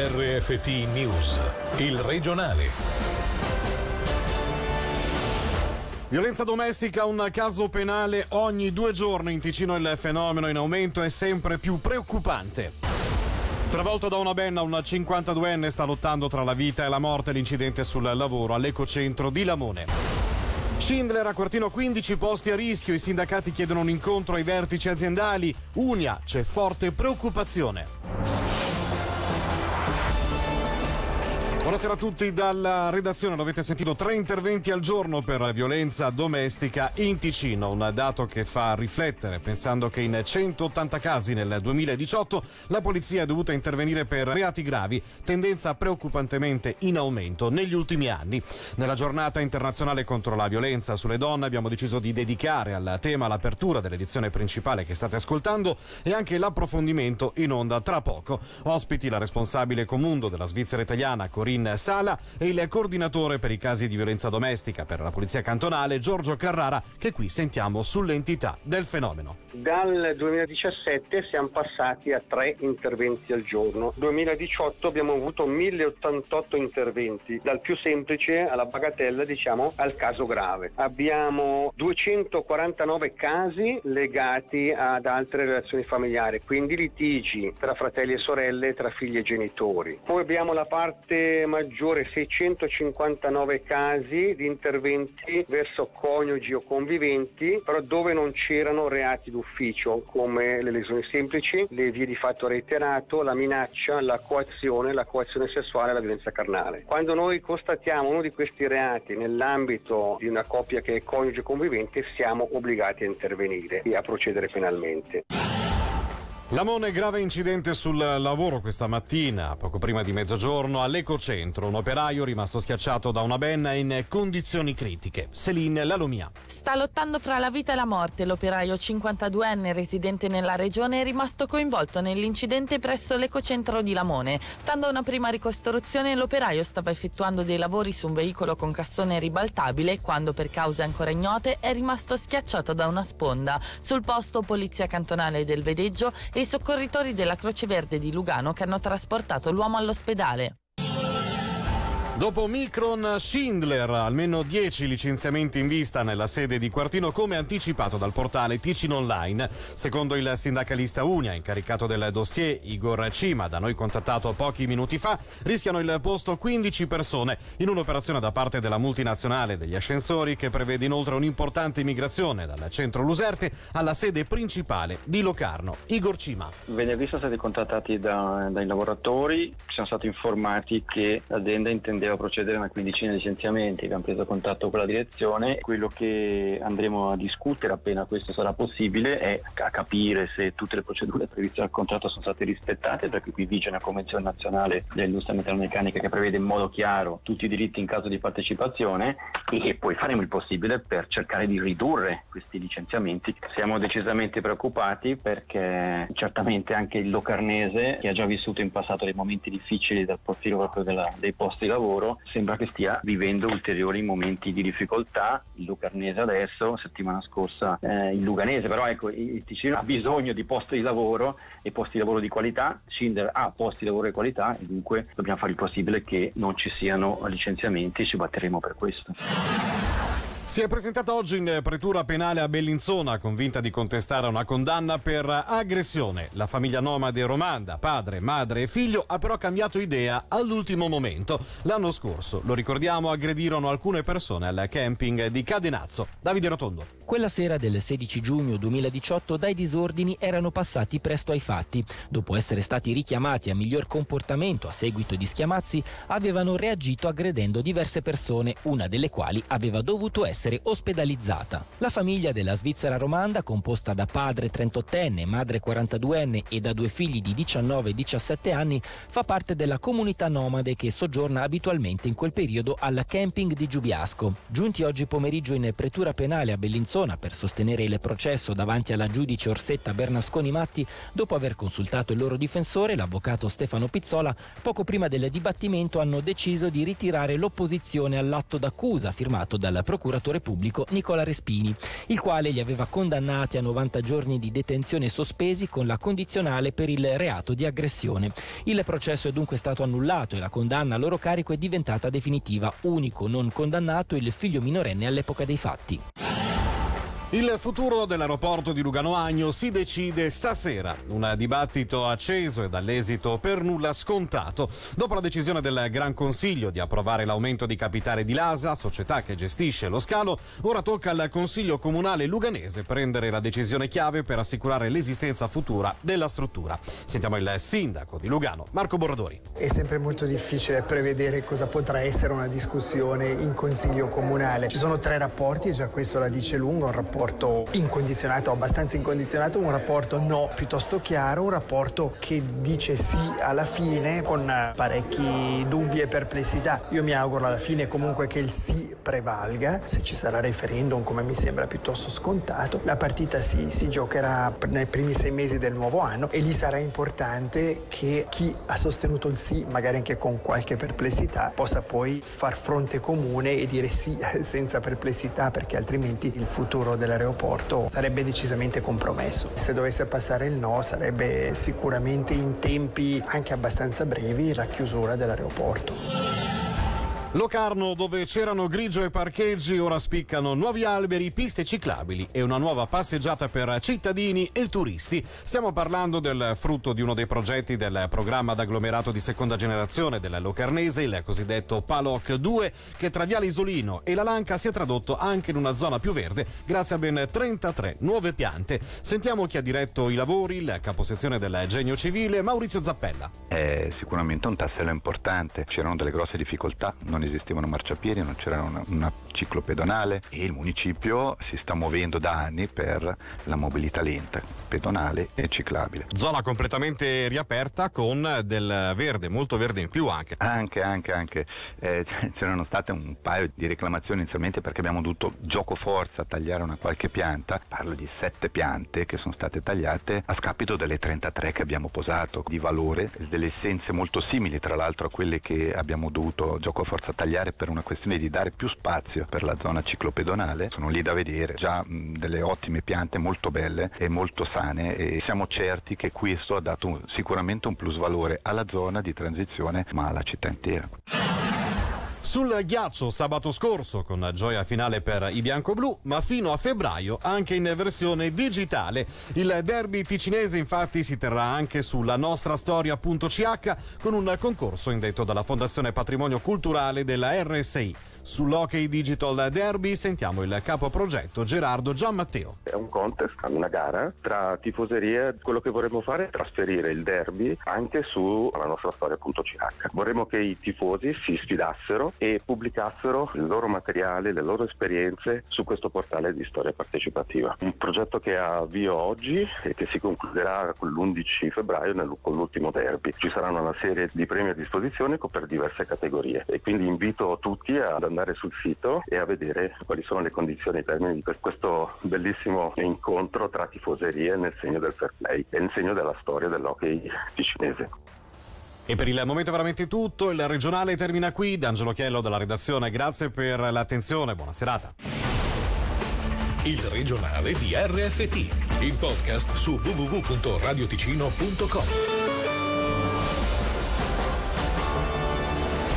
RFT News, il regionale. Violenza domestica, un caso penale ogni due giorni in Ticino il fenomeno in aumento è sempre più preoccupante. Travolto da una benna, un 52enne sta lottando tra la vita e la morte l'incidente sul lavoro all'ecocentro di Lamone. Schindler a Quartino 15 posti a rischio, i sindacati chiedono un incontro ai vertici aziendali. Unia, c'è forte preoccupazione. Buonasera a tutti dalla redazione. Lo avete sentito, tre interventi al giorno per violenza domestica in Ticino, un dato che fa riflettere pensando che in 180 casi nel 2018 la polizia è dovuta intervenire per reati gravi, tendenza preoccupantemente in aumento negli ultimi anni. Nella giornata internazionale contro la violenza sulle donne abbiamo deciso di dedicare al tema l'apertura dell'edizione principale che state ascoltando e anche l'approfondimento in onda tra poco. Ospiti la responsabile comundo della Svizzera italiana Corinna in sala e il coordinatore per i casi di violenza domestica per la Polizia Cantonale Giorgio Carrara che qui sentiamo sull'entità del fenomeno. Dal 2017 siamo passati a tre interventi al giorno. 2018 abbiamo avuto 1088 interventi, dal più semplice alla bagatella diciamo al caso grave. Abbiamo 249 casi legati ad altre relazioni familiari, quindi litigi tra fratelli e sorelle, tra figli e genitori. Poi abbiamo la parte maggiore 659 casi di interventi verso coniugi o conviventi, però dove non c'erano reati d'ufficio come le lesioni semplici, le vie di fatto reiterato, la minaccia, la coazione, la coazione sessuale e la violenza carnale. Quando noi constatiamo uno di questi reati nell'ambito di una coppia che è coniuge convivente, siamo obbligati a intervenire e a procedere penalmente. Lamone, grave incidente sul lavoro questa mattina, poco prima di mezzogiorno, all'Ecocentro. Un operaio rimasto schiacciato da una benna in condizioni critiche. Celine Lalomia. Sta lottando fra la vita e la morte. L'operaio 52enne residente nella regione è rimasto coinvolto nell'incidente presso l'Ecocentro di Lamone. Stando a una prima ricostruzione, l'operaio stava effettuando dei lavori su un veicolo con cassone ribaltabile quando, per cause ancora ignote, è rimasto schiacciato da una sponda. Sul posto, polizia cantonale del Vedeggio e i soccorritori della Croce Verde di Lugano che hanno trasportato l'uomo all'ospedale. Dopo Micron Schindler, almeno 10 licenziamenti in vista nella sede di Quartino come anticipato dal portale Ticino Online. Secondo il sindacalista Unia, incaricato del dossier Igor Cima, da noi contattato pochi minuti fa, rischiano il posto 15 persone in un'operazione da parte della multinazionale degli ascensori che prevede inoltre un'importante immigrazione dal centro Luserte alla sede principale di Locarno. Igor Cima. Venerdì sono stati contattati da, dai lavoratori, siamo stati informati che l'azienda intendeva poteva procedere una quindicina di licenziamenti, abbiamo preso contatto con la direzione. Quello che andremo a discutere appena questo sarà possibile è a capire se tutte le procedure previste dal contratto sono state rispettate, perché qui vige una convenzione nazionale dell'industria metalmeccanica che prevede in modo chiaro tutti i diritti in caso di partecipazione e poi faremo il possibile per cercare di ridurre questi licenziamenti. Siamo decisamente preoccupati perché certamente anche il locarnese, che ha già vissuto in passato dei momenti difficili dal profilo proprio della, dei posti di lavoro, lavoro sembra che stia vivendo ulteriori momenti di difficoltà. Il Lucarnese adesso, settimana scorsa eh, il Luganese, però ecco il Ticino ha bisogno di posti di lavoro e posti di lavoro di qualità. Schindler ha posti di lavoro di qualità e dunque dobbiamo fare il possibile che non ci siano licenziamenti e ci batteremo per questo. Si è presentata oggi in pretura penale a Bellinzona, convinta di contestare una condanna per aggressione. La famiglia nomade romanda, padre, madre e figlio, ha però cambiato idea all'ultimo momento. L'anno scorso, lo ricordiamo, aggredirono alcune persone al camping di Cadenazzo. Davide Rotondo. Quella sera del 16 giugno 2018 dai disordini erano passati presto ai fatti. Dopo essere stati richiamati a miglior comportamento a seguito di schiamazzi, avevano reagito aggredendo diverse persone, una delle quali aveva dovuto essere ospedalizzata. La famiglia della Svizzera romanda, composta da padre 38enne, madre 42enne e da due figli di 19 e 17 anni, fa parte della comunità nomade che soggiorna abitualmente in quel periodo al camping di Giubiasco. Giunti oggi pomeriggio in pretura penale a Bellinzona, persona per sostenere il processo davanti alla giudice Orsetta Bernasconi Matti dopo aver consultato il loro difensore, l'avvocato Stefano Pizzola, poco prima del dibattimento hanno deciso di ritirare l'opposizione all'atto d'accusa firmato dal procuratore pubblico Nicola Respini, il quale li aveva condannati a 90 giorni di detenzione sospesi con la condizionale per il reato di aggressione. Il processo è dunque stato annullato e la condanna a loro carico è diventata definitiva. Unico non condannato il figlio minorenne all'epoca dei fatti. Il futuro dell'aeroporto di Lugano Agno si decide stasera. Un dibattito acceso e dall'esito per nulla scontato. Dopo la decisione del Gran Consiglio di approvare l'aumento di capitale di Lasa, società che gestisce lo scalo, ora tocca al Consiglio Comunale Luganese prendere la decisione chiave per assicurare l'esistenza futura della struttura. Sentiamo il sindaco di Lugano, Marco Borradori. È sempre molto difficile prevedere cosa potrà essere una discussione in Consiglio Comunale. Ci sono tre rapporti, già questo la dice lungo, un rapporto rapporto incondizionato, abbastanza incondizionato, un rapporto no piuttosto chiaro, un rapporto che dice sì alla fine con parecchi dubbi e perplessità. Io mi auguro alla fine comunque che il sì prevalga, se ci sarà referendum come mi sembra piuttosto scontato, la partita si, si giocherà nei primi sei mesi del nuovo anno e lì sarà importante che chi ha sostenuto il sì, magari anche con qualche perplessità, possa poi far fronte comune e dire sì senza perplessità perché altrimenti il futuro del dell'aeroporto sarebbe decisamente compromesso. Se dovesse passare il no sarebbe sicuramente in tempi anche abbastanza brevi la chiusura dell'aeroporto. Locarno, dove c'erano grigio e parcheggi, ora spiccano nuovi alberi, piste ciclabili e una nuova passeggiata per cittadini e turisti. Stiamo parlando del frutto di uno dei progetti del programma d'agglomerato di seconda generazione della Locarnese, il cosiddetto PALOC 2, che tra Viale Isolino e la Lanca si è tradotto anche in una zona più verde grazie a ben 33 nuove piante. Sentiamo chi ha diretto i lavori, il caposezione del Genio Civile, Maurizio Zappella. È sicuramente un tassello importante, c'erano delle grosse difficoltà, non non esistevano marciapiedi, non c'era una, una ciclopedonale e il municipio si sta muovendo da anni per la mobilità lenta, pedonale e ciclabile. Zona completamente riaperta con del verde, molto verde in più anche. Anche, anche, anche. Eh, c'erano state un paio di reclamazioni inizialmente perché abbiamo dovuto gioco forza tagliare una qualche pianta. Parlo di sette piante che sono state tagliate a scapito delle 33 che abbiamo posato di valore, delle essenze molto simili tra l'altro a quelle che abbiamo dovuto gioco forza tagliare per una questione di dare più spazio per la zona ciclopedonale, sono lì da vedere, già mh, delle ottime piante molto belle e molto sane e siamo certi che questo ha dato un, sicuramente un plus valore alla zona di transizione ma alla città intera. Sul ghiaccio sabato scorso con gioia finale per i bianco-blu, ma fino a febbraio anche in versione digitale. Il derby ticinese infatti si terrà anche sulla nostra storia.ch con un concorso indetto dalla Fondazione Patrimonio Culturale della RSI. Sull'Hockey Digital Derby sentiamo il capo progetto Gerardo Gianmatteo. È un contest, una gara tra tifoserie. Quello che vorremmo fare è trasferire il derby anche sulla nostra storia.ch. Vorremmo che i tifosi si sfidassero e pubblicassero il loro materiale, le loro esperienze su questo portale di storia partecipativa. Un progetto che ha avvio oggi e che si concluderà l'11 febbraio nel, con l'ultimo derby. Ci saranno una serie di premi a disposizione per diverse categorie e quindi invito tutti ad andare andare sul sito e a vedere quali sono le condizioni e i termini per questo bellissimo incontro tra tifoserie nel segno del fair play e nel segno della storia dell'hockey ticinese. E per il momento è veramente tutto, il regionale termina qui, D'Angelo Chiello della redazione, grazie per l'attenzione, buona serata. Il regionale di RFT, il podcast su www.radioticino.com.